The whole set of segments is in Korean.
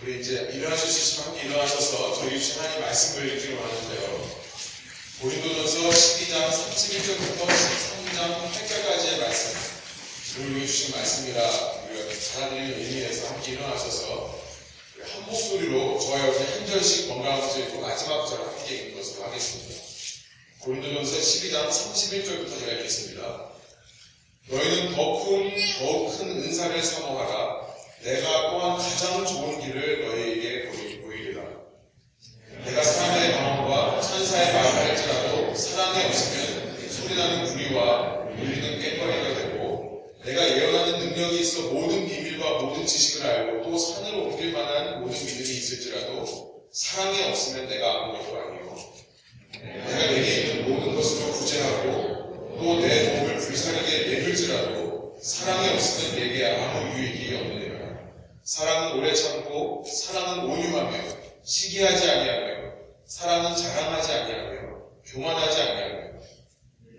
우리 이제 일어나실 수 있으면 함께 일어나셔서 저희 하나님 말씀을 읽기로 하는데요. 고린도전서 12장 31절부터 13장 8절까지의 말씀. 오늘 주신 말씀이라 우리가 잘하는 의미에서 함께 일어나셔서 한 목소리로 저와 여러분이 한 절씩 것을 읽고 마지막 절 함께 읽는 것으로 하겠습니다. 고린도전서 12장 31절부터 제가 읽겠습니다. 너희는 더 큰, 더큰 은사를 사모하라. 내가 또한 가장 좋은 길을 너희에게 보이리라. 내가 사람의 방언과 천사의 말을 할지라도 사랑이 없으면 소리나는 구리와 울리는 꽹과리가 되고 내가 예언하는 능력이 있어 모든 비밀과 모든 지식을 알고 또 산을 옮길 만한 모든 믿음이 있을지라도 사랑이 없으면 내가 아무것도 아니요. 내가 내게 있는 모든 것으로 구제하고 또 내 몸을 불사르게 내밀지라도 사랑이 없으면 내게 아무 유익이 없느니라. 사랑은 오래 참고 사랑은 온유하며 시기하지 아니하며 사랑은 자랑하지 아니하며 교만하지 아니하며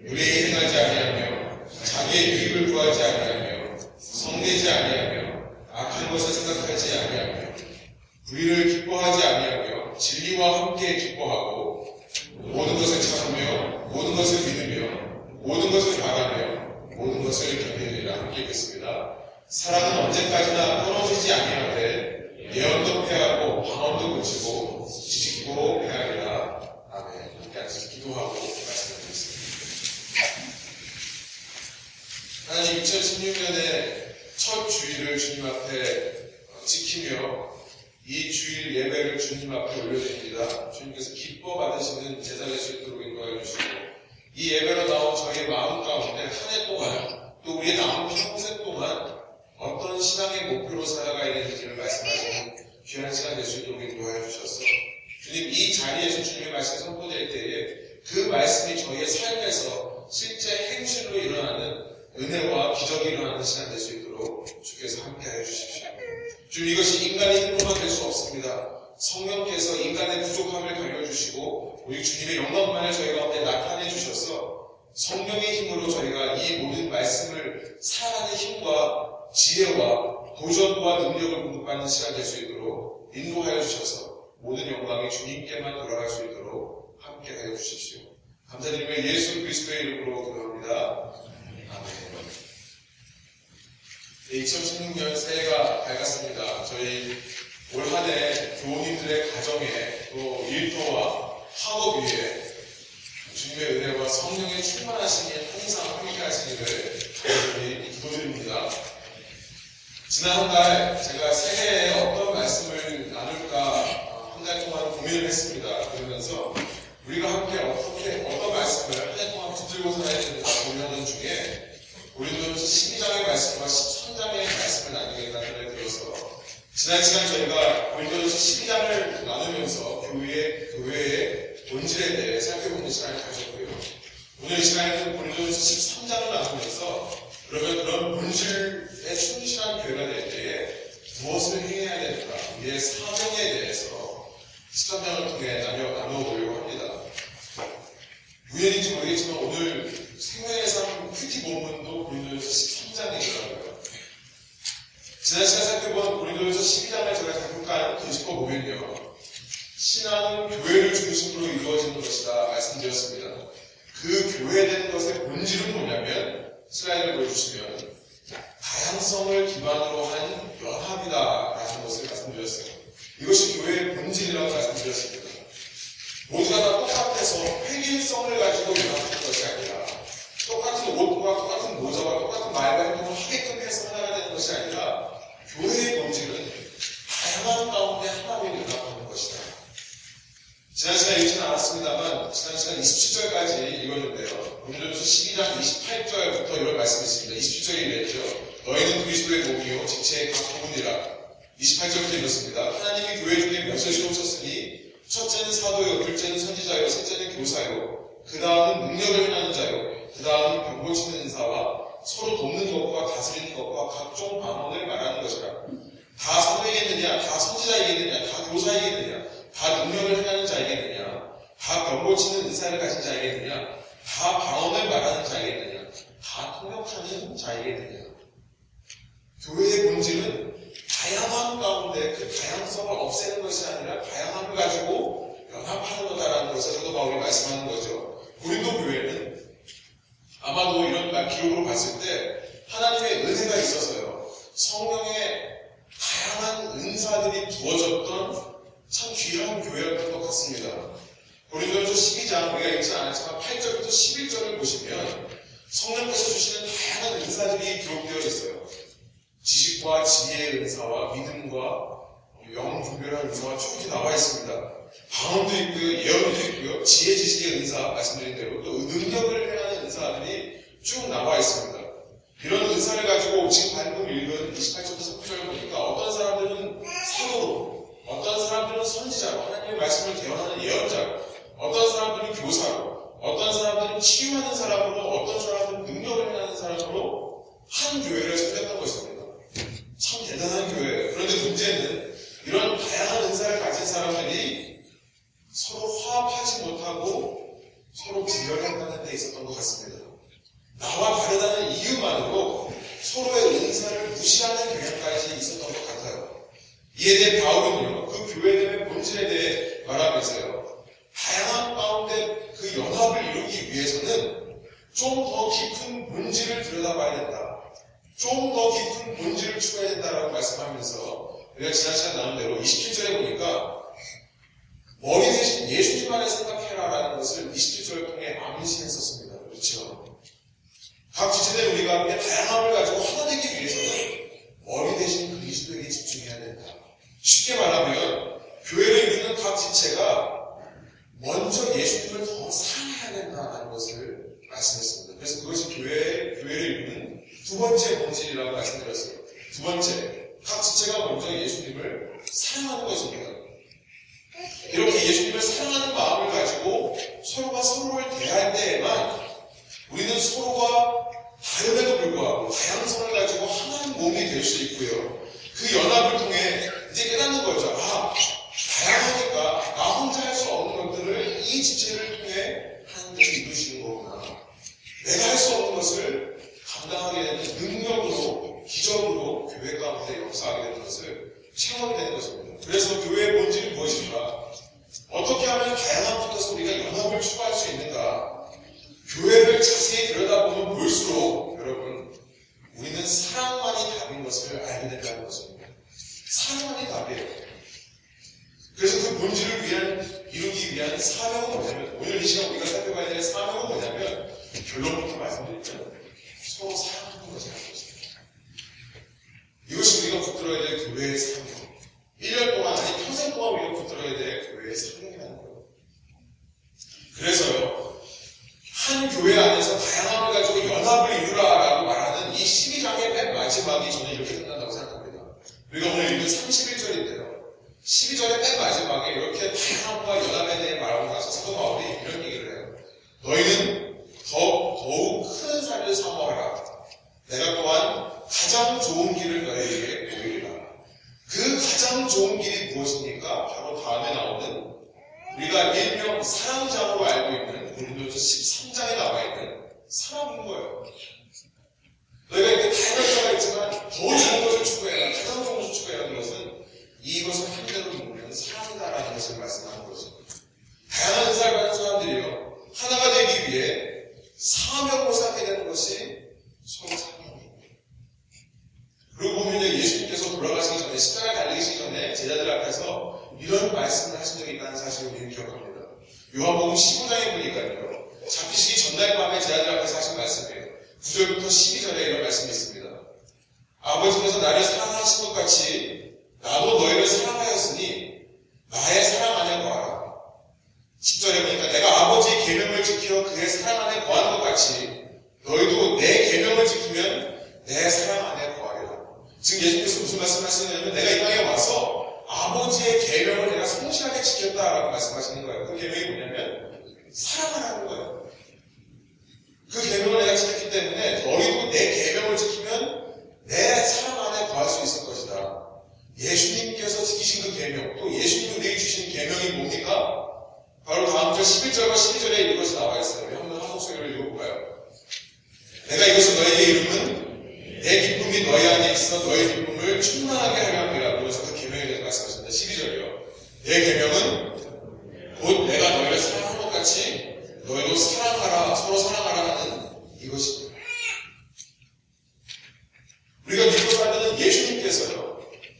의뢰에 행하지 아니하며 자기의 유익을 구하지 아니하며 성내지 아니하며 악한 것을 생각하지 아니하며 불의를 기뻐하지 아니하며 진리와 함께 기뻐하고 모든 것을 참으며 모든 것을 믿으며 모든 것을 바라며 모든 것을 견디느라 함께 읽겠습니다. 사랑은 언제까지나 떨어지지 아니하되 예언도 패하고 방언도 고치고 지식도 패하리라. 아멘. 함께 앉아서 기도하고 말씀을 드리겠습니다. 하나님 2016년의 첫 주일을 주님 앞에 지키며 이 주일 예배를 주님 앞에 올려드립니다. 주님께서 기뻐 받으시는 제자 될수 있도록 인도하여 주시고 이 예배로 나온 저희의 마음 가운데 한 해 동안 또 우리의 남은 평생 동안 어떤 신앙의 목표로 살아가야 되는지를 말씀하시는 귀한 시간 될 수 있도록 인도하여 주셔서 주님 이 자리에서 주님의 말씀이 선포될 때에 그 말씀이 저희의 삶에서 실제 행실로 일어나는 은혜와 기적이 일어나는 시간 될 수 있도록 주께서 함께하여 주십시오. 주님 이것이 인간의 힘으로만 될 수 없습니다. 성령께서 인간의 부족함을 가려주시고 우리 주님의 영광만을 저희 가운데 나타내 주셔서 성령의 힘으로 저희가 이 모든 말씀을 살아가는 힘과 지혜와 도전과 능력을 공급받는 시간 될 수 있도록 인도하여 주셔서 모든 영광이 주님께만 돌아갈 수 있도록 함께하여 주십시오. 감사드리며 예수 그리스도의 이름으로 기도합니다. 아멘. 2016년 새해가 밝았습니다. 저희 올 한해 교우님들의 가정에 또 일터와 학업 위에 주님의 은혜와 성령의 충만하심이 항상 함께 하시기를 여러분이 기도드립니다. 지난 한달 제가 새해에 어떤 말씀을 나눌까 한 달 동안 고민을 했습니다. 그러면서 우리가 함께 어떻게 어떤 말씀을 한 달 동안 붙들고 살아야 되는가 고민하는 중에 우리도 12장의 말씀과 13장의 말씀을 나누겠다는 들어서 지난 시간 저희가 고린도전서 12장을 나누면서 교회, 교회의 본질에 대해 살펴보는 시간을 가졌고요. 오늘 이 시간에는 고린도전서 13장을 나누면서 그러면 그런 본질에 충실한 교회가 될 때에 무엇을 해야 되는가, 우리의 사명에 대해서 13장을 통해 나누어, 나누어 보려고 합니다. 우연인지 모르겠지만 오늘 생명의 삶 큐티 본문도 고린도전서 13장이더라고요. 지난 시간 살펴본 고린도전서 12장을 제가 잠깐 뒤집어 보면요. 신앙은 교회를 중심으로 이루어지는 것이다 말씀드렸습니다. 그 교회된 것의 본질은 뭐냐면 슬라이드를 보여주시면 다양성을 기반으로 한 연합이다라는 것을 말씀드렸어요. 이것이 교회의 본질이라고 말씀드렸습니다. 모두가 다 똑같아서 획일성을 가지고 연합하는 것이 아니라 똑같은 옷과 똑같은 모자와 똑같은 말과 행동을 하게끔 해서 하나가 되는 것이 아니라 교회의 본질은 다양한 가운데 하나로 연합하는 것이다. 지난 시간 읽지는 않았습니다만 지난 시간 27절까지 읽었는데요. 오늘은 12장 28절부터 이런 말씀이 있습니다. 27절에 이랬죠. 너희는 그리스도의 몸이요 지체의 각 부분이라. 28절부터 읽었습니다. 하나님이 교회 중에 몇을 세우셨으니 첫째는 사도요, 둘째는 선지자요, 셋째는 교사요, 그 다음은 능력을 행하는 자요, 그 다음은 병 고치는 은사와 서로 돕는 것과 다스리는 것과 각종 방언을 말하는 것이라. 다 사도이겠느냐, 다 선지자이겠느냐, 다 교사이겠느냐, 다 능력을 행하는 자이겠느냐, 다 병 고치는 은사를 가진 자이겠느냐, 다 방언을 말하는 자이겠느냐, 다 통역하는 자이겠느냐. 교회의 본질은 다양함 가운데 그 다양성을 없애는 것이 아니라 다양함을 가지고 연합하는 거다라는 것을 사도 바울이 말씀하는 거죠. 고린도 교회는 아마도 이런 기록으로 봤을 때 하나님의 은혜가 있어서요. 성령의 다양한 은사들이 부어졌던 참 귀한 교회였던 것 같습니다. 고린도전서 12장 우리가 읽지 않았지만 8절부터 11절을 보시면 성령께서 주시는 다양한 은사들이 기록되어 있어요. 지식과 지혜의 은사와 믿음과 영웅 분별한 은사가 쭉 나와 있습니다. 방언도 있고요, 예언도 있고요, 지혜 지식의 은사 말씀드린 대로 또 능력을 행하는 은사들이 쭉 나와 있습니다. 이런 은사를 가지고 지금 방금 읽은 28절부터 39절 보니까 어떤 사람들은 사도로, 어떤 사람들은 선지자로, 하나님의 말씀을 대언하는 예언자로, 어떤 사람들은 교사로, 어떤 사람들은 치유하는 사람으로, 어떤 사람들은 능력을 행하는 사람으로 한 교회를 선택한 것입니다. 참 대단한 교회예요. 그런데 문제는 이런 다양한 은사를 가진 사람들이 서로 화합하지 못하고 서로 분열한다는 데 있었던 것 같습니다. 나와 다르다는 이유만으로 서로의 은사를 무시하는 경향까지 있었던 것 같아요. 이에 대해 바울은요, 그 교회됨의 본질에 대해 말하면서요, 다양한 가운데 그 연합을 이루기 위해서는 좀 더 깊은 본질을 들여다봐야 된다. 좀 더 깊은 본질을 추구해야 된다라고 말씀하면서 우리가 지난 시간 나눈 대로 27절에 보니까 머리 대신 예수님만을 생각해라라는 것을 27절을 통해 암시했었습니다. 그렇죠? 각 지체된 우리가 함께 다양함을 가지고 하나 되기 위해서는 머리 대신 그리스도에게 집중해야 된다. 쉽게 각 지체가 먼저 예수님을 더 사랑해야 된다는 것을 말씀했습니다. 그래서 그것이 교회, 교회를 이루는 두 번째 본질이라고 말씀드렸어요. 두 번째, 각 지체가 먼저 예수님을 사랑하는 것입니다. 이렇게 예수님을 사랑하는 마음을 가지고 서로가 서로를 대할 때에만 우리는 서로가 다름에도 불구하고 다양성을 가지고 하나의 몸이 될 수 있고요. 그 연합을 통해 이제 깨닫는 거죠. 아, 다양하니까 나 혼자 할 수 없는 것들을 이 지체를 통해 하나님께서 이루시는 거구나. 내가 할 수 없는 것을 감당하게 되는 능력으로, 기적으로 교회 가운데 역사하게 되는 것을 체험하게 되는 것입니다. 그래서 교회의 본질이 무엇인가? 어떻게 하면 다양한 속에서 우리가 연합을 추구할 수 있는가? 교회를 자세히 들여다보면 볼수록 여러분 우리는 사랑만이 답인 것을 알게 된다는 것입니다. 사랑만이 답이에요. 그래서 그 본질을 위한 이루기 위한 사명은 뭐냐면 오늘 이 시간 우리가 살펴봐야 될 사명은 뭐냐면 결론부터 말씀드리면 서로 사랑하는 것이라는 것입니다. 이것이 우리가 붙들어야 될 교회의 사명. 1년 동안 아니 평생 동안 우리가 붙들어야 될 교회의 사명이라는 거예요. 그래서요 한 교회 안에서 다양함을 가지고 연합을 이루라라고 말하는 이 12장의 맨 마지막이 저는 이렇게 끝난다고 생각합니다. 우리가 오늘 읽은 31절인데요. 12절의 맨 마지막에 이렇게 다양함과 연합에 대해 말하고 나서 사도 바울이 이런 얘기를 해요. 너희는 더, 더욱 큰 삶을 사모하라. 내가 또한 가장 좋은 길을 너희에게 보이리라. 그 가장 좋은 길이 무엇입니까? 바로 다음에 나오는 우리가 일명 사랑장으로 알고 있는 고린도서 13장에 나와 있는 사랑인 거예요. 너희가 이렇게 다양한 자가 있지만 더 좋은 것을 추구해라. 가장 좋은 것을 추구해라는 것은 이것을 한대로 보면 사랑이다라는 것을 말씀하는 거죠. 다양한 은사를 가진 사람들이요. 하나가 되기 위해 사명으로 삼게 되는 것이 서로 사명이에요. 그리고 보면 예수님께서 돌아가시기 전에 십자가에 달리시기 전에 제자들 앞에서 이런 말씀을 하신 적이 있다는 사실을 우리는 기억합니다. 요한복음 15장에 보니까요. 잡히시기 전날 밤에 제자들 앞에서 하신 말씀이에요. 9절부터 12절에 이런 말씀이 있습니다. 아버지께서 나를 사랑하신 것 같이 나도 너희를 사랑하였으니 나의 사랑 안에 거하라. 10절에 보니까 내가 아버지의 계명을 지켜 그의 사랑 안에 거하는 것 같이 너희도 내 계명을 지키면 내 사랑 안에 거하리라. 지금 예수님께서 무슨 말씀하시냐면 내가 이 땅에 와서 아버지의 계명을 내가 성실하게 지켰다라고 말씀하시는 거예요. 그 계명이 뭐냐면 사랑하라는 거예요. 그 계명을 내가 지켰기 때문에 너희도 내 계명을 지키면 내 사랑 안에 거할 수 있을 것이다. 예수님께서 지키신 그 계명, 또 예수님이 우리에게 주신 계명이 뭡니까? 바로 다음 절 11절과 12절에 이것이 나와 있어요. 우리 한번 한 목소리를 읽어볼까요? 내가 이것을 너에게 이름은 내 기쁨이 너희 안에 있어 너희 기쁨을 충만하게 하려 함이라. 그러면서 그 계명에 대해서 말씀하셨는데 12절이요. 내 계명은 곧 내가 너희를 사랑한 것 같이 너희도 사랑하라 서로 사랑하라 하는 이것입니다. 우리가 믿고 살는 예수님께서요.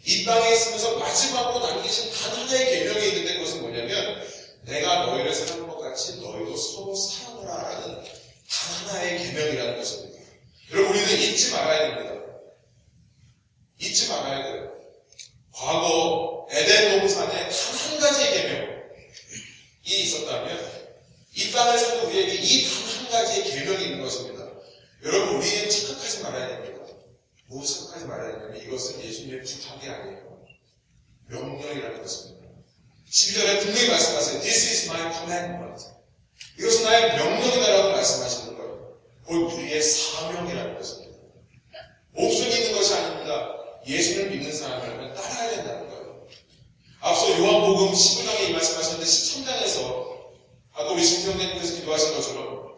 이 땅에 있으면서 마지막으로 남기신 단 하나의 계명이 있는데 그것은 뭐냐면 내가 너희를 사랑한 것 같이 너희도 서로 사랑하라라는 단 하나의 계명이라는 것입니다. 여러분 우리는 잊지 말아야 됩니다. 잊지 말아야 돼요. 과거 에덴 동산에 단 한 가지의 계명이 있었다면 이 사는 우리에게 이 단 한 가지의 계명이 있는 것입니다. 여러분 우리는 착각하지 말아야 됩니다. 뭐 착각하지 말아야 되냐면 이것은 예수님의 부탁이 아니에요. 명령이라는 것입니다. 12절에 분명히 말씀하세요. This is my commandment. 이것은 나의 명령이다라고 말씀하시는 거예요. 곧 우리의 사명이라는 것입니다. 목숨이 있는 것이 아닙니다. 예수를 믿는 사람이라면 따라야 된다는 거예요. 앞서 요한복음 15장에 이 말씀하셨는데 13장에서 아까 우리 신경님께서 기도하신 것처럼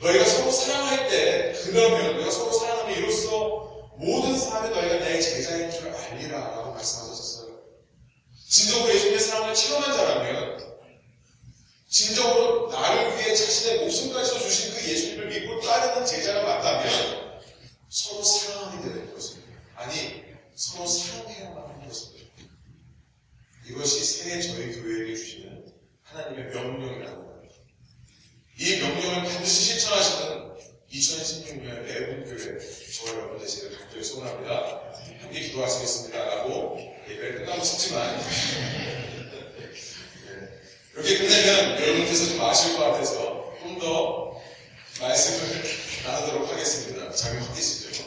너희가 서로 사랑할 때 그러면 너희가 서로 사랑하면 이로써 모든 사람이 너희가 내 제자인 줄 알리라 라고 말씀하셨어요. 진정으로 예수님의 사랑을 체험한 자라면 진정으로 나를 위해 자신의 목숨까지도 주신 그 예수님을 믿고 따르는 제자가 맞다면 서로 사랑하게 되는 것입니다. 아니 서로 사랑해야만 하는 것입니다. 이것이 새해 저희 교회에게 주시는 하나님의 명령이라는 겁니다. 이 명령을 반드시 실천하시는 2016년 애분교회 저와 여러분 되시기를 간절히 소원합니다. 함께 기도하시겠습니다. 라고 예배를 끝나고 싶지만 네. 이렇게 끝내면 여러분께서 좀 아실 것 같아서 좀 더 말씀을 나누도록 하겠습니다. 깨시죠?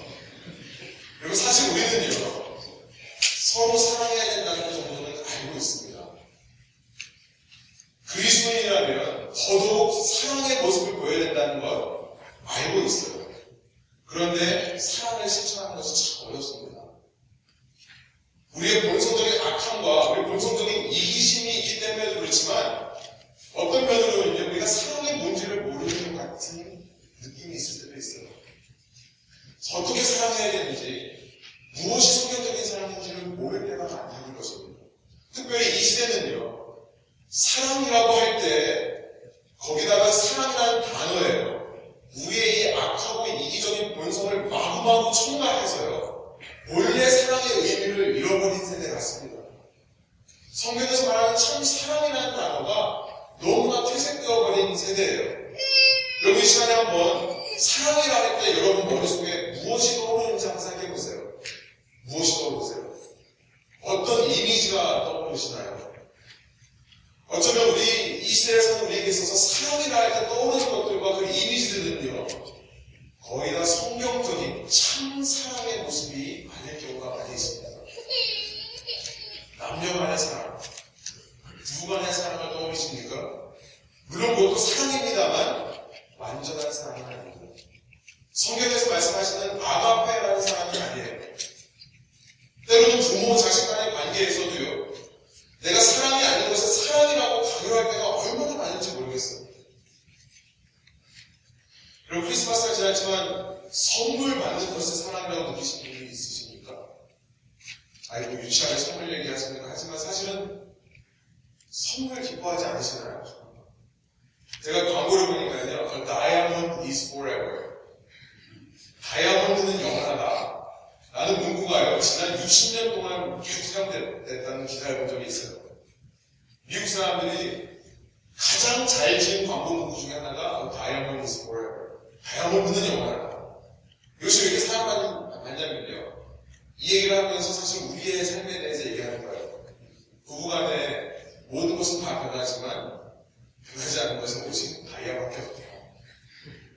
그리고 사실 우리는요 서로 사랑해야 된다는 정도는 알고 있습니다. 그리스도인이라면 더더욱 사랑의 모습을 보여야 된다는 걸 알고 있어요. 그런데 사랑을 실천하는 것이 참 어렵습니다. 우리의 본성적인 악함과 우리 본성적인 이기심이 있기 때문에도 그렇지만 어떤 면으로는 우리가 사랑의 뭔지를 모르는 것 같은 느낌이 있을 때도 있어요. 어떻게 사랑해야 되는지 무엇이 성경적인 사랑인지를 모를 때가 많다는 것입니다. 특별히 이 시대는요. 사랑이라고 할 때 거기다가 사랑이라는 단어예요. 우리의 이 악하고 이기적인 본성을 마구마구 첨가해서요. 본래 사랑의 의미를 잃어버린 세대 같습니다. 성경에서 말하는 참 사랑이라는 단어가 너무나 퇴색되어 버린 세대예요. 여러분 이 시간에 한번 사랑이라 할때 여러분 머릿속에 무엇이 떠오르는지 한번 생각해 보세요. 무엇이 떠오르세요? 어떤 이미지가 떠오르시나요? 어쩌면 우리 이 시대에 사는 우리에게 있어서 사랑이라 할때 떠오르는 것들과 그 이미지들은요, 거의 다 성경적인 참 사랑의 모습이 아닐 경우가 많이 있습니다. 남녀 간의 사랑, 부부 간의 사랑을 떠올리십니까? 물론 그것도 사랑입니다만, 완전한 사랑은 아닙니다. 성경에서 말씀하시는 아가페라는 사랑이 아니에요. 때로는 부모 자식 간의 관계에서도요, 내가 사랑이 아닌 것을 사랑이라고 강요할 때가 얼마나 많은지 모르겠어요. 그리고 크리스마스가 지났지만 선물 받는 것을 사랑이라고 느끼신 분이 있으십니까? 아이고 유치하게 선물 얘기하십니까? 하지만 사실은 선물 기뻐하지 않으시나요? 제가 광고를 보니까요. A diamond is forever. 다이아몬드는 영원하다. 라는 문구가요. 지난 60년 동안 계속 사용됐다는 기사를 본 적이 있어요. 미국 사람들이 가장 잘 지은 광고 문구 중에 하나가 다이아몬드 forever. 다이아몬드는 영원하다. 왜 이렇게 사용받냐면요. 이 얘기를 하면서 사실 우리의 삶에 대해서 얘기하는 거예요. 부부간에 모든 것은 다 변하지만 변하지 않는 것은 오직 다이아밖에 없다.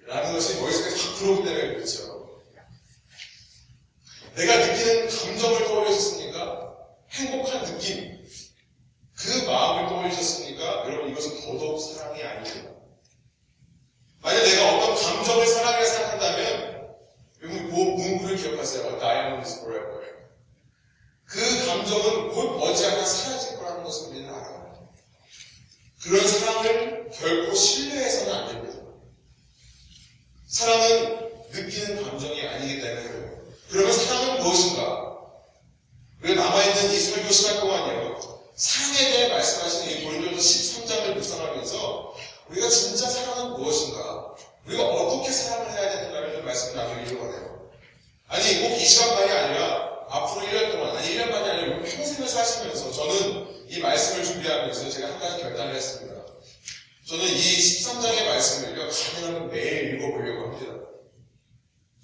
라는 것이 머릿속에 확 들어오기 때문에 그렇죠. 내가 느끼는 감정을 떠올리셨습니까? 행복한 느낌. 그 마음을 떠올리셨습니까? 여러분 이것은 더더욱 사랑이 아닙니다. 만약 내가 어떤 감정을 사랑이라 생각한다면 여러분 그 문구를 기억하세요. Diamond is forever. 그 감정은 곧 머지않아 사라질 거라는 것을 우리는 알아요. 그런 사랑을 결코 신뢰해서는 안 됩니다. 사랑은 느끼는 감정이 아니기 때문에 그러면 사랑은 무엇인가? 우리가 남아있는 이 설교 시간 동안이요. 사랑에 대해 말씀하시는 이 고린도서 13장을 묵상하면서 우리가 진짜 사랑은 무엇인가? 우리가 어떻게 사랑을 해야 되는가를 좀 말씀 나누기로 하네요. 아니, 꼭 이 시간만이 아니라 앞으로 1년 동안, 아니 1년 만이 아니라 평생을 사시면서 저는 이 말씀을 준비하면서 제가 한 가지 결단을 했습니다. 저는 이 13장의 말씀을요, 가능하면 매일 읽어보려고 합니다.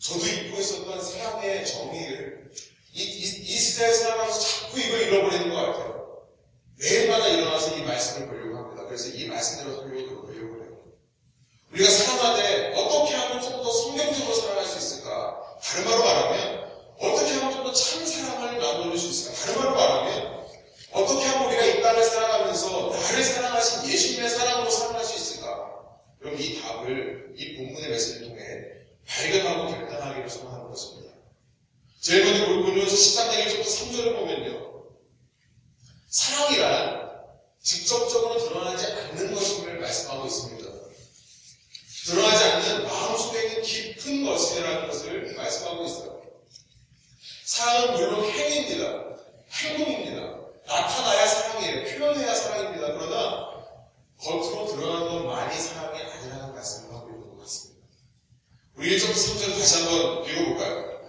저도 잊고 있었던 사랑의 정의를 이, 이, 이 시대에 살아가면서 자꾸 이걸 잃어버리는 것 같아요. 매일마다 일어나서 이 말씀을 보려고 합니다. 그래서 이 말씀대로 설교를 보려고 해요. 우리가 사랑하되 어떻게 하면 좀 더 성경적으로 사랑할 수 있을까? 다른 말로 말하면 어떻게 하면 좀 더 참 사랑을 나눠줄 수 있을까? 다른 말로 말하면 어떻게 하면 우리가 이 땅을 살아가면서 나를 사랑하신 예수님의 사랑으로 살아갈 수 있을까? 그럼 이 답을 이 본문의 메시지를 통해 발견하고 결단하기를 소망하는 것입니다. 제일 먼저 본문에서 13장 1절부터 3절을 보면요. 사랑이란 직접적으로 드러나지 않는 것임을 말씀하고 있습니다. 드러나지 않는 마음속에 있는 깊은 것이라는 것을 말씀하고 있어요. 사랑은 물론 행위입니다. 행동입니다. 나타나야 사랑이에요. 표현해야 사랑입니다. 그러나 겉으로 드러나는 것만이 사랑이 아니라는 말씀을 하고 있는 것 같습니다. 우리 1절부터 3절 다시 한번 읽어볼까요?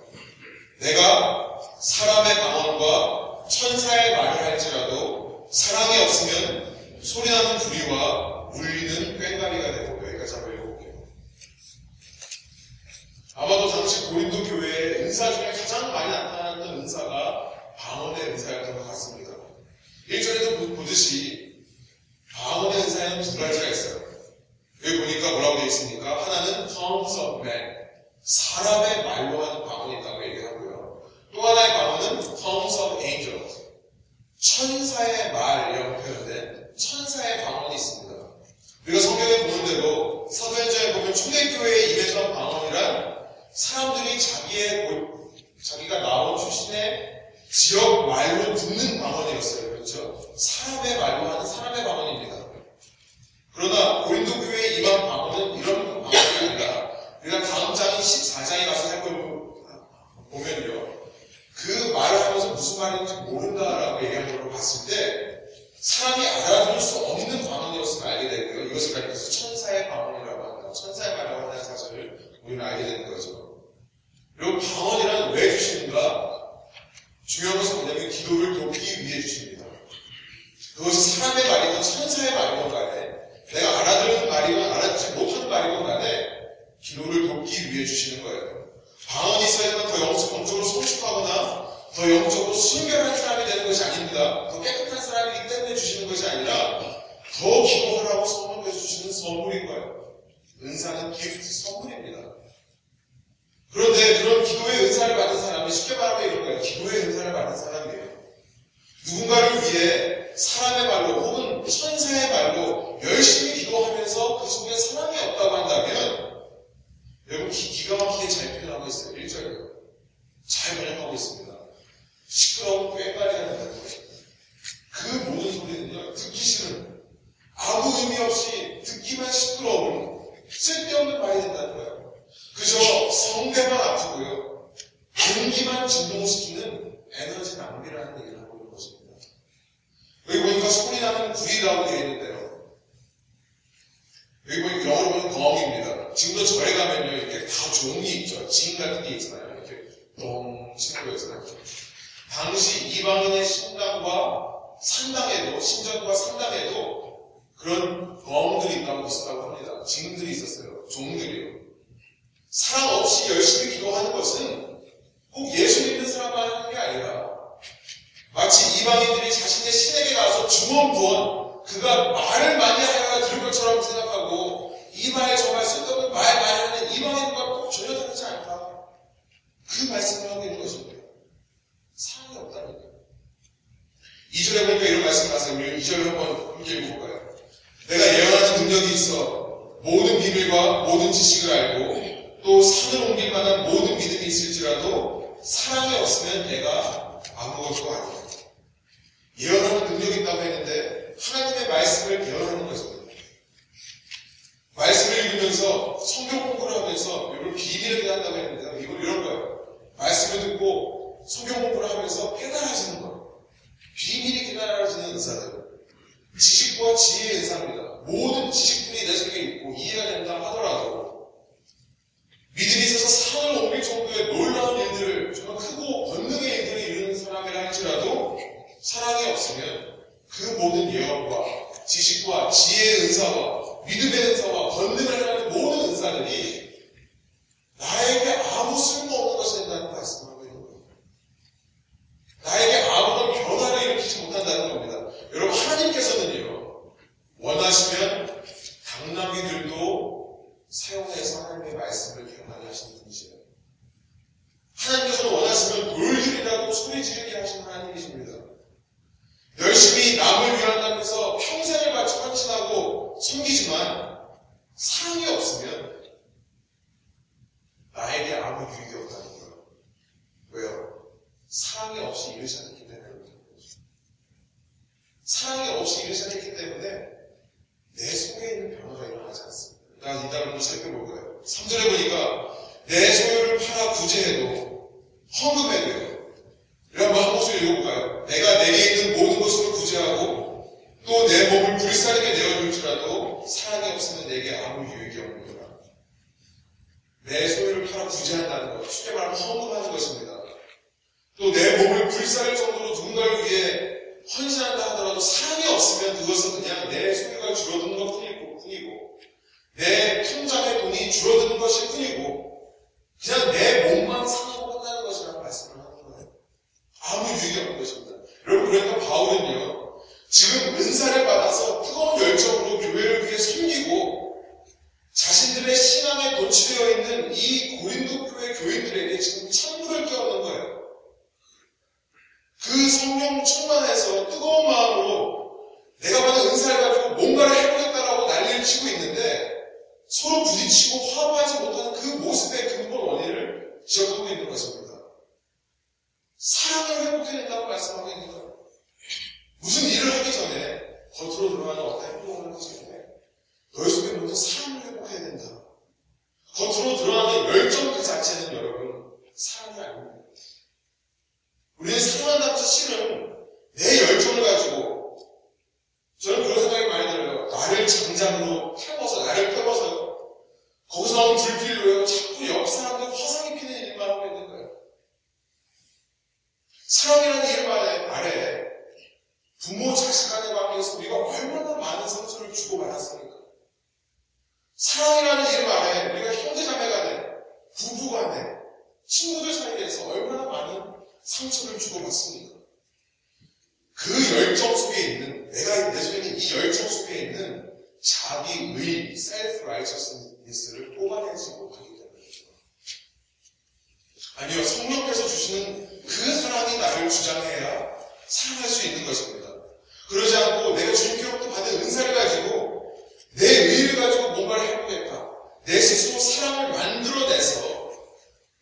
내가 사람의 방언과 천사의 말을 할지라도 사랑이 없으면 소리나는 부리와 울리는 꽹과리가 되고 여기까지 한번 읽어볼게요. 아마도 당시 고린도 교회의 은사 중에 가장 많이 나타났던 은사가 방언의 은사였던 것 같습니다. 1절에도 보듯이 방언의 은사에는 두 가지가 있어요. 여기 보니까 뭐라고 되어 있습니까? 하나는 tongues of men, 사람의 말로 하는 방언이 있다고 얘기하고요. 또 하나의 방언은 tongues of angels, 천사의 말이라고 표현된 천사의 방언이 있습니다. 우리가 성경에 보는 대로 사도행전에 보면 초대교회에 임했던 방언이란 사람들이 자기의 자기가 나온 출신의 지역 말로 듣는 방언이었어요. 그렇죠? 사람의 말로 하는 사람의 방언입니다. 그러나 고린도 교회에 임한 방언은 이런 방언이 아니라 우리가 다음 장인 14장에 가서 살펴보면요. 그 말을 하면서 무슨 말인지 모른다라고 얘기하는 걸로 봤을 때 사람이 알아들을 수 없는 방언이었음을 알게 되고요. 이것을 가리켜서 천사의 방언이라고 한다. 천사의 말이라고 한다는 사실을 우리는 알게 되는 거죠. 그리고 방언이란 왜 주시는가? 중요한 것은 뭐냐면 기도를 돕기 위해 주십니다. 그것이 사람의 말이건 천사의 말이건 간에 내가 알아듣는 말이건 알아듣지 못하는 말이건 간에 기도를 돕기 위해 주시는 거예요. 방언이 있어야만 더 영적으로 성숙하거나 더 영적으로 순결한 사람이 되는 것이 아닙니다. 더 깨끗한 사람이기 때문에 주시는 것이 아니라 더 기도하라고 선물해 주시는 선물인 거예요. 은사는 기프트 선물입니다. 그런데 그런 기도의 은사를 받은 사람이 쉽게 말하면 이런 거예요. 기도의 은사를 받은 사람이에요. 누군가를 위해 사람의 말로 혹은 천사의 말로 열심히 기도하면서 그 속에 사랑이 없다고 한다면 여러분 기, 기가 막히게 잘 표현하고 있어요. 1절이요. 잘 번역하고 있습니다. 시끄러운 된다는 거죠. 그 모든 소리는요. 듣기 싫은 아무 의미 없이 듣기만 시끄러운 쓸데없는 말이 된다는 거예요. 그저 성대만 아프고요. 공기만 진동시키는 에너지 낭비라는 것입니다. 여기 보니까 소리 나는 구리라고 되어 있는데요. 여기 보니까 보면 덩입니다. 지금도 절에 가면요. 이렇게 다 종이 있죠. 진 같은 게 있잖아요. 이렇게 똥 치는 거 있잖아요. 당시 이방인의 신당과 상당에도, 신전과 상당에도 그런 덩들이 있다고 있었다고 합니다. 징들이 있었어요. 종들이요. 사랑 없이 열심히 기도하는 것은 꼭 예수 믿는 사람만 하는 게 아니라 마치 이방인들이 자신의 신에게 가서 주먹무원 그가 말을 많이 하여야 들을 것처럼 생각하고 이 말에 정말 쓸데없는 말 많이 하는 이방인과 꼭 전혀 다르지 않다. 그 말씀을 하고 있는 것입니다. 사랑이 없다니까. 2절에 보니까 이런 말씀 나서 우리 2절을 한번 함께 읽어볼까요? 내가 예언하는 능력이 있어 모든 비밀과 모든 지식을 알고 또 산을 옮길 만한 모든 믿음이 있을지라도 사랑이 없으면 내가 아무것도 아니야. 예언하는 능력이 있다고 했는데 하나님의 말씀을 예언하는 것입니다. 말씀을 읽으면서 성경 공부를 하면서 이런 비밀에 대한다고 했는데 이걸 이런 거예요. 말씀을 듣고 성경 공부를 하면서 깨달아지는 거예요. 비밀이 깨달아지는 사람. 지식과 지혜의 은사입니다. 모든 지식들이 내 속에 있고 이해가 된다 하더라도 믿음이 있어서 상을 옮길 정도의 놀라운 일들을 정말 크고 권능의 일들을 이루는 사람이라 할지라도 사랑의 없으면 그 모든 예언과 지식과 지혜의 은사와 믿음의 은사와 권능을 하는 모든 은사들이 나에게 아무 쓸모없는 것이 된다는 말씀을 하고 있는 거예요. 나에게 아무런 변화를 일으키지 못한다는 겁니다. 여러분 하나님께서는요 원하시면 당나귀들도 사용해서 하나님의 말씀을 경하게 하시는 분이세요. 하나님께서는 원하시면 돌들이라도 소리 지르게 하시는 하나님이십니다. 열심히 남을 위한다면서 평생을 바쳐 헌신하고 섬기지만 사랑이 없으면 나에게 아무 유익이 없다는 거예요. 왜요? 사랑이 없이 일을 시작했기 때문에 그렇다는 거죠. 사랑이 없이 일을 시작했기 때문에 내 속에 있는 변화가 일어나지 않습니다. 난 이따가 좀 살펴볼 거예요. 3절에 보니까 내 소유를 팔아 구제해도 헌금해도요. 이런 한번 한 목소리 읽어볼까요? 내가 내게 있는 모든 것으로 구제하고 또 내 몸을 불사르게 내어줄지라도 사랑이 없으면 내게 아무 유익이 없는 거라. 내 소유를 팔아 구제한다는 것, 쉽게 말하면 헌금하는 것입니다. 또 내 몸을 불사를 정도로 누군가를 위해 헌신한다 하더라도 사랑이 없으면 그것은 그냥 내 소유가 줄어드는 것 뿐이고, 뿐이고 내 통장의 돈이 줄어드는 것일 뿐이고 그냥 내 몸만 상하고 끝나는 것이라는 말씀을 하는 거예요. 아무 유익이 없는 것입니다. 여러분 그러니까 바울은요 지금 은사를 받아서 뜨거운 열정으로 교회를 위해 섬기고 자신들의 신앙에 도취되어 있는 이 고린도 교회 교인들에게 지금 찬물을 끼얹는 거예요. 그 성령 충만해서 뜨거운 마음으로 내가 받은 은사를 가지고 뭔가를 해보겠다라고 난리를 치고 있는데 서로 부딪히고 화합하지 못하는 그 모습의 근본 원인을 지적하고 있는 것입니다. 사랑을 회복해낸다고 말씀하고 있는 거예요. 무슨 일을 하기 전에 겉으로 드러나는 어떤 행동을 하기 전에 너희 속에 먼저 사랑을 회복해야 된다. 겉으로 드러나는 열정 그 자체는 여러분 사랑이 아닙니다. 우리는 사랑한다는 실은 내 열정을 가지고 저는 그런 생각이 많이 들어요. 나를 장장으로 태워서 나를 태워서 거기서 나온 불길로요. 자꾸 옆 사람들 화상이 피는 일만 하고 있는 거예요. 사랑이라는 이름 아래, 아래 부모 자식 간의 관계에서 우리가 얼마나 많은 상처를 주고받았습니까? 사랑이라는 이름 아래 우리가 형제자매 간에 부부 간에 친구들 사이에서 얼마나 많은 상처를 주고받습니까? 그 열정 속에 있는 내가 내 속에 있는 이 열정 속에 있는 자기의 self righteousness를 뽑아내지 못하기 때문이죠. 아니요, 성령께서 주시는 그 사랑이 나를 주장해야 사랑할 수 있는 것입니다. 그러지 않고 내가 주님께로부터 받은 은사를 가지고 내 의를 가지고 뭔가를 해보겠다. 내 스스로 사랑을 만들어내서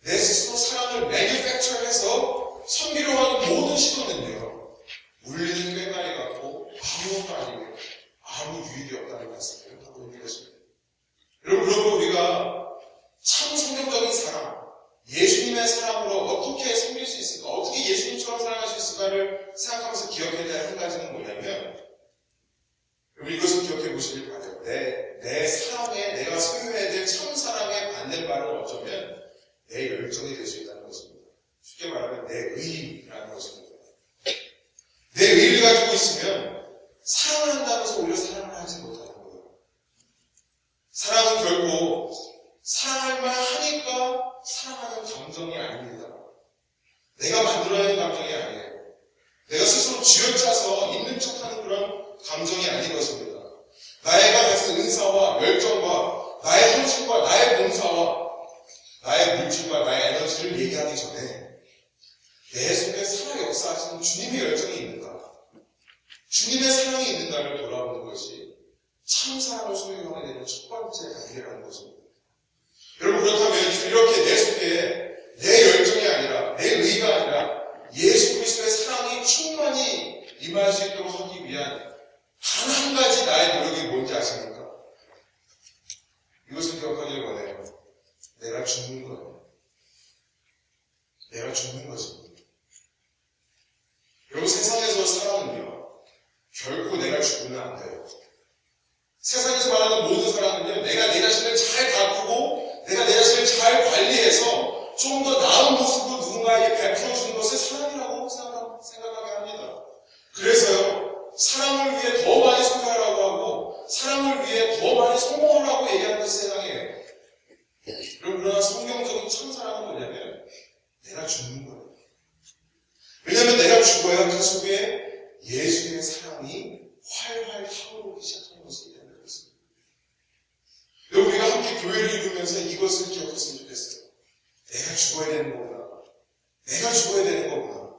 내 스스로 사랑을 매니팩처해서 섬기려 하는 모든 시도는요. 울리는 꾀마리 같고 아무것도 아니고 아무 유익이 없다는 말씀을 하고 있는 것입니다. 여러분 그러고 우리가 참 성경적인 사랑, 예수님의 사랑으로 어떻게 섬길 수 있을까? 어떻게 예수님처럼 사랑할 수 있을까를 생각하면서 기억해야 될 한 가지는 뭐냐면 여러분 이것을 기억해 보시길 바래요. 내, 내 사랑에 내가 소유해야 될 참 사랑에 받는 바는 어쩌면 내 열정이 될 수 있다는 것입니다. 쉽게 말하면 내 의라는 것입니다. 내 의를 가지고 있으면 사랑을 한다면서 오히려 사랑을 하지 못하는 거예요. 사랑은 결국 사랑할 만 하니까 사랑하는 감정이 아닙니다. 내가 만들어내는 감정이 아니에요. 내가 스스로 쥐어짜서 있는 척하는 그런 감정이 아닌 것입니다. 나의가 가진 은사와 열정과 나의 헌신과 나의 봉사와 나의 물질과 나의 에너지를 얘기하기 전에 내 속에 살아 역사하시는 주님의 열정이 있는가? 주님의 사랑이 있는가를 돌아보는 것이 참 사랑을 소유하게 되는 첫 번째 단계라는 것입니다. 여러분 그렇다면 이렇게 내 속에 내 열정이 아니라 내 의가 아니라 예수 그리스도의 사랑이 충만히 임할 수 있도록 하기 위한 단 한 가지 나의 노력이 뭔지 아십니까? 이것을 기억하길 원해요. 내가 죽는 거예요. 내가 죽는 것입니다. 여러분 세상에서 사랑은요. 결코 내가 죽으면 안 돼요. 세상에서 말하는 모든 사람은요, 내가 내 자신을 잘 가꾸고, 내가 내 자신을 잘 관리해서 좀 더 나은 모습으로 누군가에게 베풀어주는 것을 사랑이라고 생각하게 합니다. 그래서요, 사랑을 위해 더 많이 소개하라고 하고, 사랑을 위해 더 많이 성공하라고 얘기하는 것이 세상이에요. 그러나 성경적인 천사랑은 뭐냐면, 내가 죽는 거예요. 왜냐하면 내가 죽어야 그 속에 예수의 사랑이 활활 타오르기 시작하는 것을 얘기하는 것입니다. 여러분, 우리가 함께 교회를 이루면서 이것을 기억했으면 좋겠어요. 내가 죽어야 되는 거구나. 내가 죽어야 되는 거구나.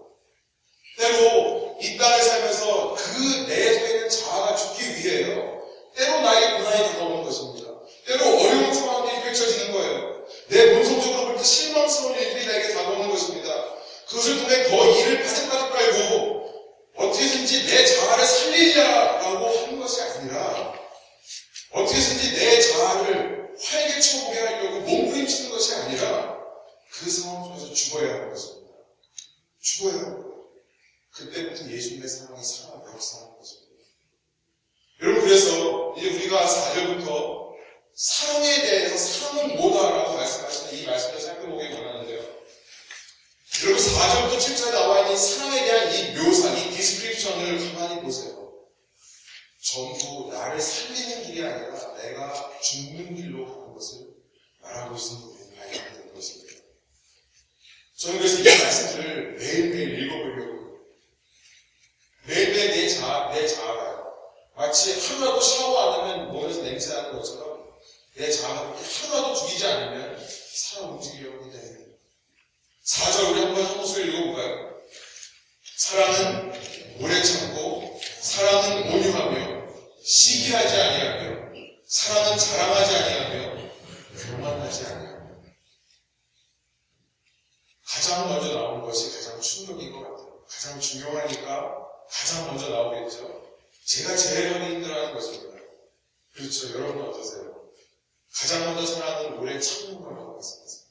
때로 이 땅을 살면서 그내 속에 있는 자아가 죽기 위해요. 때로 나에게 고난이 다가오는 것입니다. 때로 어려운 상황이 펼쳐지는 거예요. 내 본성적으로 볼 때 실망스러운 일들이 나에게 다가오는 것입니다. 그것을 통해 더 일을 바삭바삭 깔고 어떻게든지 내 자아를 살리자라고 하는 것이 아니라 어떻게든지 내 자아를 활개쳐 보게 하려고 몸부림 치는 것이 아니라 그 상황 속에서 죽어야 하는 것입니다. 죽어야 하는 거예요. 그때부터 예수님의 사랑이 살아 역사하는 것입니다. 여러분 그래서 이제 우리가 4절부터 사랑에 대해서 사랑은 뭐다라고 말씀하시는 이 말씀을 살펴보기 원하는데요. 여러분 4절부터 7절에 나와 있는 사랑에 대한 이 묘사, 이 디스크립션을 가만히 보세요. 전부 나를 살리는 길이 아니라 내가 죽는 길로 가는 것을 말하고 있는 부분이 발견되는 것입니다. 저는 그래서 이 말씀들을 매일매일 읽어보려고 매일매일 내 자아, 내 자아가요. 마치 하루라도 샤워 안 하면 몸에서 냄새 나는 것처럼 내 자아가 하루라도 죽이지 않으면 살아 움직이려고 합니다. 4절 우리 한번 한 목소리 읽어볼까요? 사랑은 오래 참고 사랑은 온유하며 시기하지 아니하며 사랑은 자랑하지 아니하며 교만하지 아니하며 가장 먼저 나오는 것이 가장 충격인 것 같아요. 가장 중요하니까 가장 먼저 나오겠죠. 제가 제일 하기 힘들어하는 것입니다. 그렇죠. 여러분 어떠세요? 가장 먼저 사랑은 오래 참는 거라고 말씀하세요.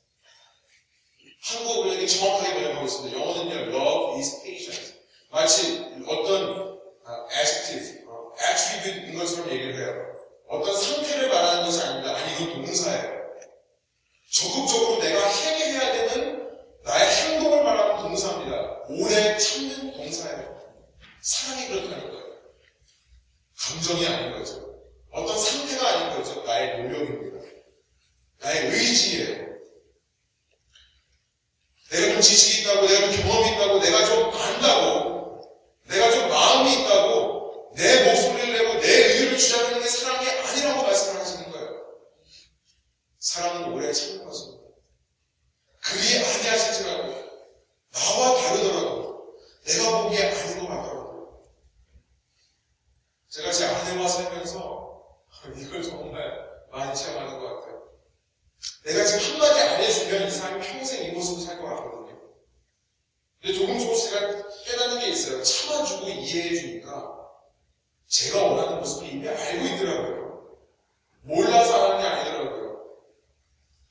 한국어로 이렇게 정확하게 번역하고 있습니다. 영어는요, love is patient. 마치 어떤 아, adjective, 어, attribute인 것처럼 얘기를 해요. 어떤 상태를 말하는 것이 아닙니다. 아니, 이건 동사예요. 적극적으로 내가 행해야 되는 나의 행동을 말하는 동사입니다. 오래 참는 동사예요. 사랑이 그렇다는 거예요. 감정이 아닌 거죠. 어떤 상태가 아닌 거죠. 나의 노력입니다. 나의 의지예요. 내가 좀 지식이 있다고, 내가 좀 경험이 있다고, 내가 좀 안다고, 내가 좀 마음이 있다고, 내 목소리를 내고 내 의의를 주장하는 게 사랑이 아니라고 말씀을 하시는 거예요. 사랑은 오래 참는 것입니다. 그리 아니하실지라도, 나와 다르더라도, 내가 보기에 아닌 것 같더라도, 제가 제 아내와 살면서 이걸 정말 많이 체험하는 것 같아요. 내가 지금 한마디 안 해주면 이 사람이 평생 이 모습으로 살 것 같거든요. 근데 조금 조금씩 깨닫는 게 있어요. 참아주고 이해해주니까 제가 원하는 모습을 이미 알고 있더라고요. 몰라서 안 하는 게 아니더라고요.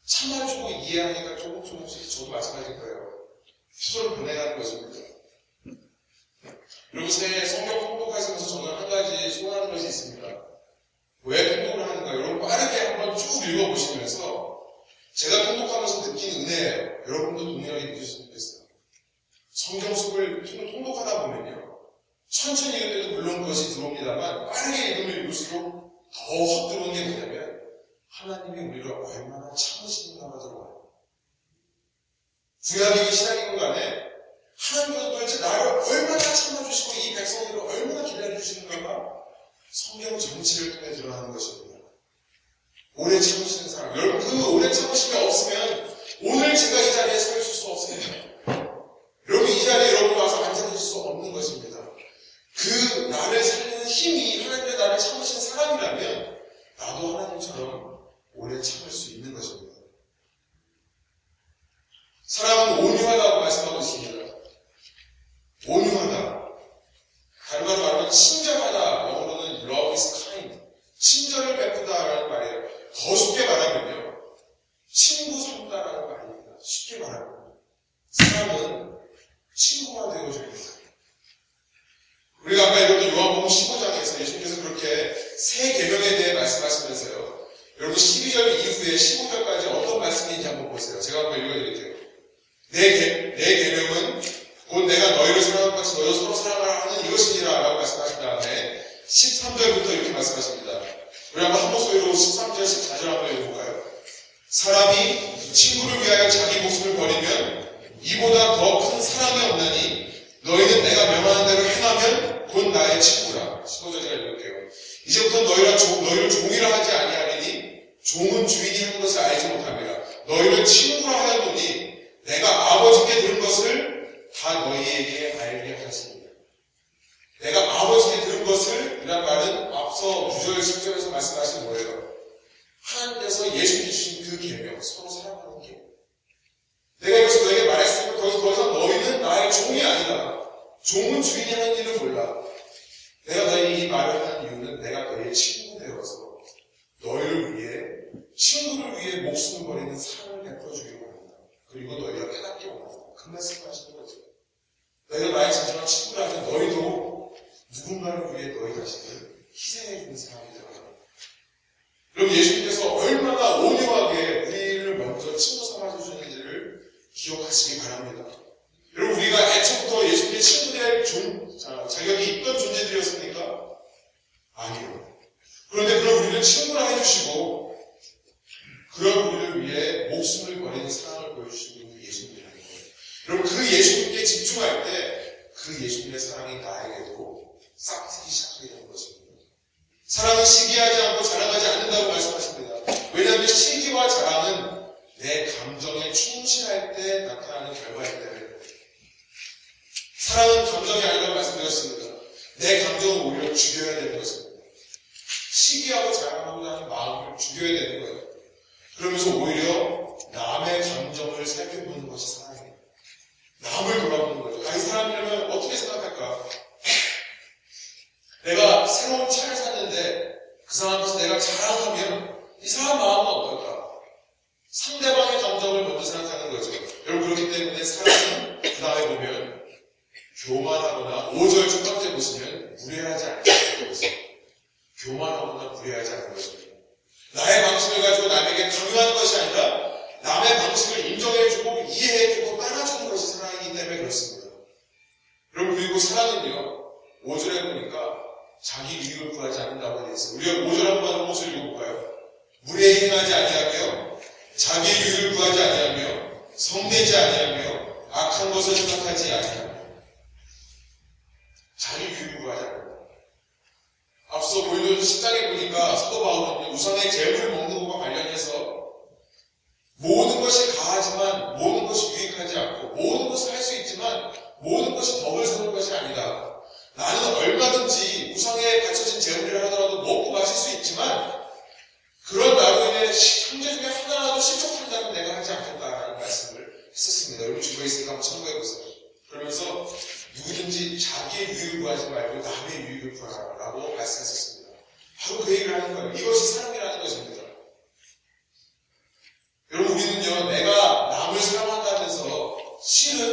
참아주고 이해하니까 조금 조금씩 저도 마찬가지일 거예요. 수저를 보내가는 것입니다. 새해 성경 통독하시면서 저는 한 가지 소원하는 것이 있습니다. 왜 통독을 하는가? 여러분 빠르게 한번 쭉 읽어보시면서 제가 통독하면서 느낀 은혜예요. 여러분도 동일하게 느끼셨으면 좋겠어요. 성경 속을 통독하다 보면요. 천천히 읽을 때도 물론 그것이 들어옵니다만 빠르게 읽으면 읽을수록 더확 들어오는 게 뭐냐면 하나님이 우리를 얼마나 참으시는가가 들어와요. 구약이고 신약이고 간에 하나님께서 도대체 나를 얼마나 참아주시고 이 백성들을 얼마나 기다려주시는가가 성경 전체를 통해 드러나는 것입니다. 오래 참으시는 사람. 여러분, 그 오래 참으심이 없으면 오늘 제가 이 자리에 서 있을 수 없습니다. 여러분, 이 자리에 여러분 와서 앉아계실 수 없는 것입니다. 그 나를 살리는 힘이 하나님의 나를 참으신 사람이라면 나도 하나님처럼 오래 참을 수 있는 것입니다. 사랑은 온유하다고 말씀하고 있습니다. 온유하다. 다른 말로 말하면 친절하다. 영어로는 love is kind. 친절을 베푼다라는 말이에요. 더 쉽게 말하면요. 친구 삼다라는 말입니다. 쉽게 말하면. 사람은 친구가 되어줘야 됩니다. 우리가 아까 읽었던 요한복음 15 새 계명에 대해 말씀하시면서요. 여러분 12절 이후에 15절까지 어떤 말씀인지 한번 보세요. 제가 한번 읽어드릴게요. 내, 계, 내 계명은 곧 내가 너희를 사랑한 같이 너희도 서로 사랑하라 하는 이것이니라 라고 말씀하신 다음에 13절부터 이렇게 말씀하십니다. 우리 한번 한 목소리로 13절, 14절 한번 읽어볼까요? 사람이 친구를 위하여 자기 목숨을 버리면 이보다 더 큰 사랑이 없나니 너희는 내가 명하는 대로 행하면 곧 나의 친구라. 15절 제가 읽을게요. 이제부터 너희라 종, 너희를 종이라 하지 아니하리니 종은 주인이 하는 것을 알지 못합니다. 너희를 친구라 하였노니 내가 아버지께 들은 것을 다 너희에게 알게 하십니다. 내가 아버지께 들은 것을 이란 말은 앞서 9절 10절에서 말씀하신 거예요. 하나님께서 예수님 주신 그 계명, 서로 사랑하는 계명. 내가 이것을 너에게 말했으면 더, 더 이상 너희는 나의 종이 아니다. 주인이 하는 일을 몰라. 내가 너희 이 말을 하는 이유는 내가 너희의 친구 되어서 너희를 위해 친구를 위해 목숨을 버리는 사랑을 베풀어 주기로 합니다. 그리고 너희가 깨닫기 원한다. 그 말씀을 하시는 거죠. 너희가 나의 진정한 친구라면 너희도 누군가를 위해 너희 자신을 희생해 주는 사람이 되어라. 그럼 예수님께서 얼마나 온유하게 우리를 먼저 친구 삼아주셨는지를 기억하시기 바랍니다. 여러분 우리가 애초부터 예수님의 친구될 존, 자, 자격이 있던 존재들이었습니까? 아니요. 그런데 그럼 우리를 친구라 해주시고 그런 우리를 위해 목숨을 버리는 사랑을 보여주시는 그 예수님이라는 거예요. 여러분 그 예수님께 집중할 때 그 예수님의 사랑이 나에게도 싹트기 시작하게 되는 것입니다. 사랑은 시기하지 않고 자랑하지 않는다고 말씀하십니다. 왜냐하면 시기와 자랑은 내 감정에 충실할 때 나타나는 결과이기 때문에 사랑은 감정이 아니라고 말씀드렸습니다. 내 감정을 오히려 죽여야 되는 것입니다. 시기하고 자랑하고자 하는 마음을 죽여야 되는 거예요. 그러면서 오히려 남의 감정을 살펴보는 것이 사랑이에요. 남을 돌아보는 거죠. 아이 사람이라면 어떻게 생각할까? 내가 새로운 차를 샀는데 그 사람 앞에서 내가 자랑하면 이 사람 마음은 어떨까? 상대방의 감정을 먼저 생각하는 거죠. 여러분 그렇기 때문에 사람은 그 다음에 보면 교만하거나 5절 첫 번째 보시면 무례하지 않는 것입니다. 교만하거나 무례하지 않는 것입니다. 나의 방식을 가지고 남에게 강요하는 것이 아니라 남의 방식을 인정해주고 이해해주고 따라주는 것이 사랑이기 때문에 그렇습니다. 여러분 그리고 사랑은요 5절에 보니까 자기 유익을 구하지 않는다고 되어 있어요. 우리가 5절 한번 한 목소리 읽어볼까요? 무례 행하지 아니하며 자기 유익을 구하지 아니하며 성내지 아니하며 악한 것을 생각하지 아니하며 자기 구하지 않는다. 앞서 보이던 10장에 보니까 사도 바울은 우상의 재물을 먹는 것과 관련해서 모든 것이 가하지만 모든 것이 유익하지 않고 모든 것을 할 수 있지만 모든 것이 덕을 세우는 것이 아니다. 나는 얼마든지 우상에 갇혀진 재물이라 하더라도 먹고 마실 수 있지만 그런 나로 인해 형제 중에 하나라도 실족한다면 내가 하지 않겠다라는 말씀을 했었습니다. 여러분 주변에 있으니까 한번 참고해보세요. 그러면서 누구든지 자기의 유익을 구하지 말고 남의 유익을 구하라라고 말씀했었습니다. 바로 그 얘기를 하는 거예요. 이것이 사랑이라는 것입니다. 여러분 우리는요 내가 남을 사랑한다면서 실은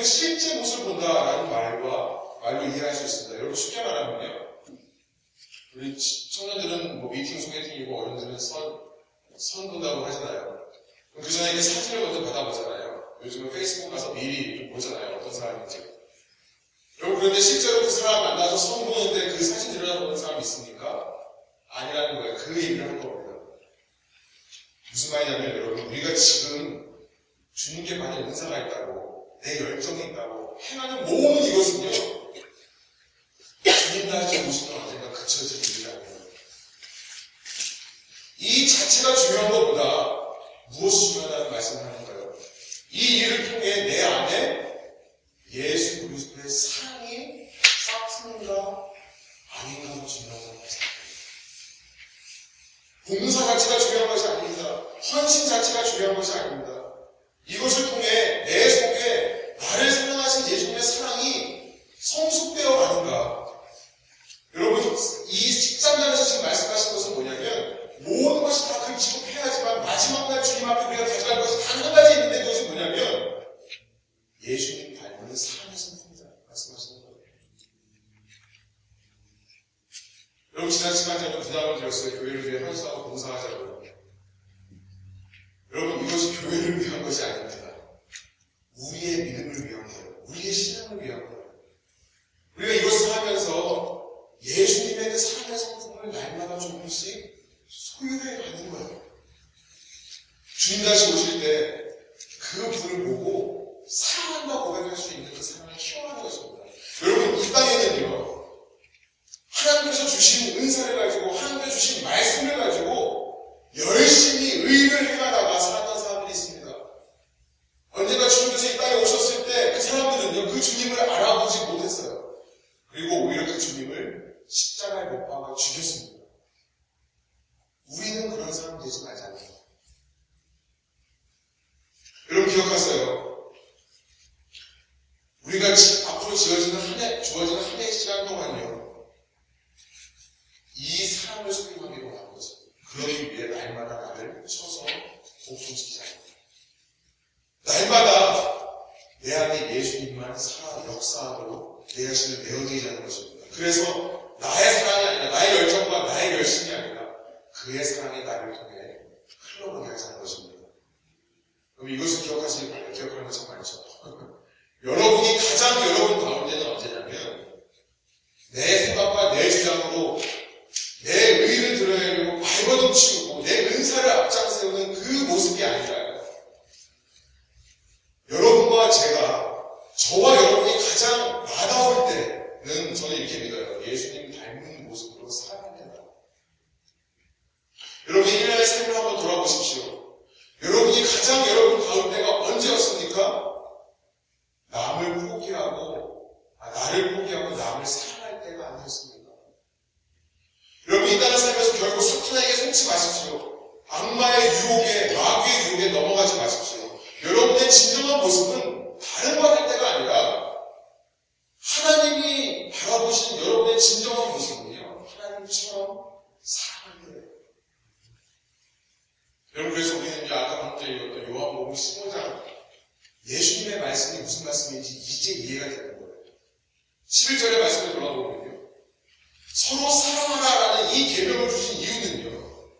그 실제 모습을 본다라는 말과 말로 이해할 수 있습니다. 여러분 쉽게 말하면요. 우리 청년들은 뭐 미팅 소개팅이고 어른들은 선, 선 본다고 하잖아요. 그 전에 이제 사진을 먼저 받아보잖아요. 요즘은 페이스북 가서 미리 좀 보잖아요. 어떤 사람인지. 여러분 그런데 실제로 그 사람 만나서 선 보는데 그 사진 들여다보는 사람이 있습니까? 아니라는 거예요. 그 얘기를 한 겁니다. 무슨 말이냐면 여러분 우리가 지금 주님께 많은 은사가 있다고 내 열정이 있다고 행하는 모든 이것은요. 주님 나의 정신은 언젠가 그쳐질 일이라고. 이 자체가 중요한 것보다 무엇이 중요하다는 말씀을 하는 거예요. 이 일을 통해 내 안에 예수 그리스도의 사랑이 싹트는가 아닌가가 중요한 겁니다. 봉사 자체가 중요한 것이 아닙니다. 헌신 자체가 중요한 것이 아닙니다. 이것을 통해 내 속, 나를 사랑하신 예수님의 사랑이 성숙되어 가는가. 여러분, 이 13장에서 지금 말씀하신 것은 뭐냐면, 모든 것이 다 그 지급해야지만 마지막 날 주님 앞에 우리가 가져갈 것이 단 한 가지 있는데 그것은 뭐냐면, 예수님 닮은 사랑의 성품이다. 말씀하시는 거예요. 여러분, 지난 시간에 부담을 드렸어요. 교회를 위해 헌수하고 봉사하자고 여러분, 이것이 교회를 위한 것이 아닙니다. 사랑이 나를 통해 흘러가게 하자는 것입니다. 그럼 이것을 기억하시기. 기억하는 것참 많죠. 여러분이 가장 여러분 가운데는 언제냐면 내 생각과 내 주장으로 내 의를 드러내려고 발버둥치고 내 은사를 앞장세우는 그 모습이 아니라요. 여러분과 제가 저와 여러분이 가장 나다울 때는 저는 이렇게 믿어요. 예수님 닮은 모습으로 된다. 여러분 1년의 삶을 한번 돌아보십시오. 여러분이 가장 여러분 때가 언제였습니까? 남을 포기하고 아, 나를 포기하고 남을 사랑할 때가 아니었습니까? 여러분 이 땅을 살면서 결국 사탄에게 속지 마십시오. 악마의 유혹에 마귀의 유혹에 넘어가지 마십시오. 여러분의 진정한 모습은 다른 것할 때가 아니라 하나님이 바라보신 여러분의 진정한 모습은요 하나님처럼 사랑하는 거예요. 여러분 그래서 우리는 이제 아까 방금 전에 읽었던 요한복음 15장 예수님의 말씀이 무슨 말씀인지 이제 이해가 되는 거예요. 11절의 말씀을 돌아보면요. 서로 사랑하라라는 이 계명을 주신 이유는요.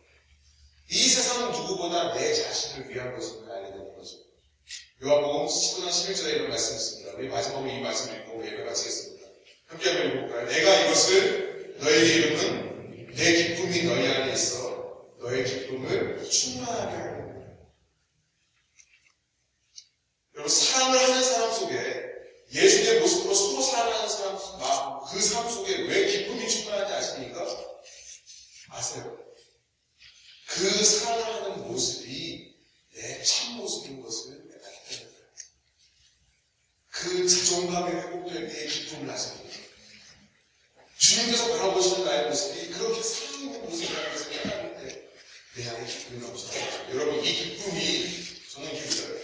이 세상 누구보다 내 자신을 위한 것임을 알게 되는 거죠. 요한복음 15장 11절에 이런 말씀이 있습니다. 우리 마지막으로 이 말씀을 읽고 예배 마치겠습니다. 함께 한번 읽어볼까요? 내가 이것을 너에게 이르는 내 기쁨이 너희 안에 있어 너의 기쁨을 충만하게 하는 여러분 사랑을 하는 사람 속에 예수의 모습으로 서로 사랑하는 사람 그 삶 속에 왜 기쁨이 충만한지 아십니까? 아세요? 그 사랑을 하는 모습이 내 참모습인 것을 거예요. 그 자존감이 회복될 때의 기쁨을 아십니까? 주님께서 바라보시는 나의 모습이 그렇게 사랑 있는 모습이라는 것을 깨닫을 때내 안에 기쁨이 넘쳐나요. 여러분 이 기쁨이 저는 기뻐요.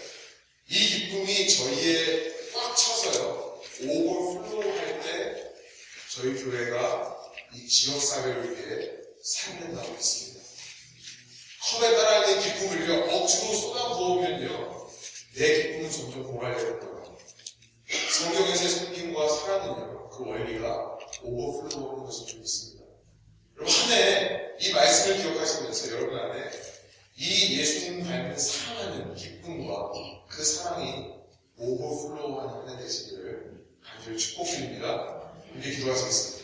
이 기쁨이 저희의 꽉 차서요. overflow 할 때 저희 교회가 이 지역사회를 위해 살린다고 했습니다. 컵에 따라 있는 기쁨을 억지로 쏟아부으면요. 내 기쁨은 점점 거예요. 성경에서의 섬김과 사랑은요. 그 원리가 overflow 하는 것을 좀 있습니다. 여러분 한 해 이 말씀을 기억하시면서 여러분 안에 이 예수님 닮은 사랑하는 기쁨과 그 사랑이 overflow하는 한 해 되시기를 간절히 축복드립니다. 함께 기도하시겠습니다.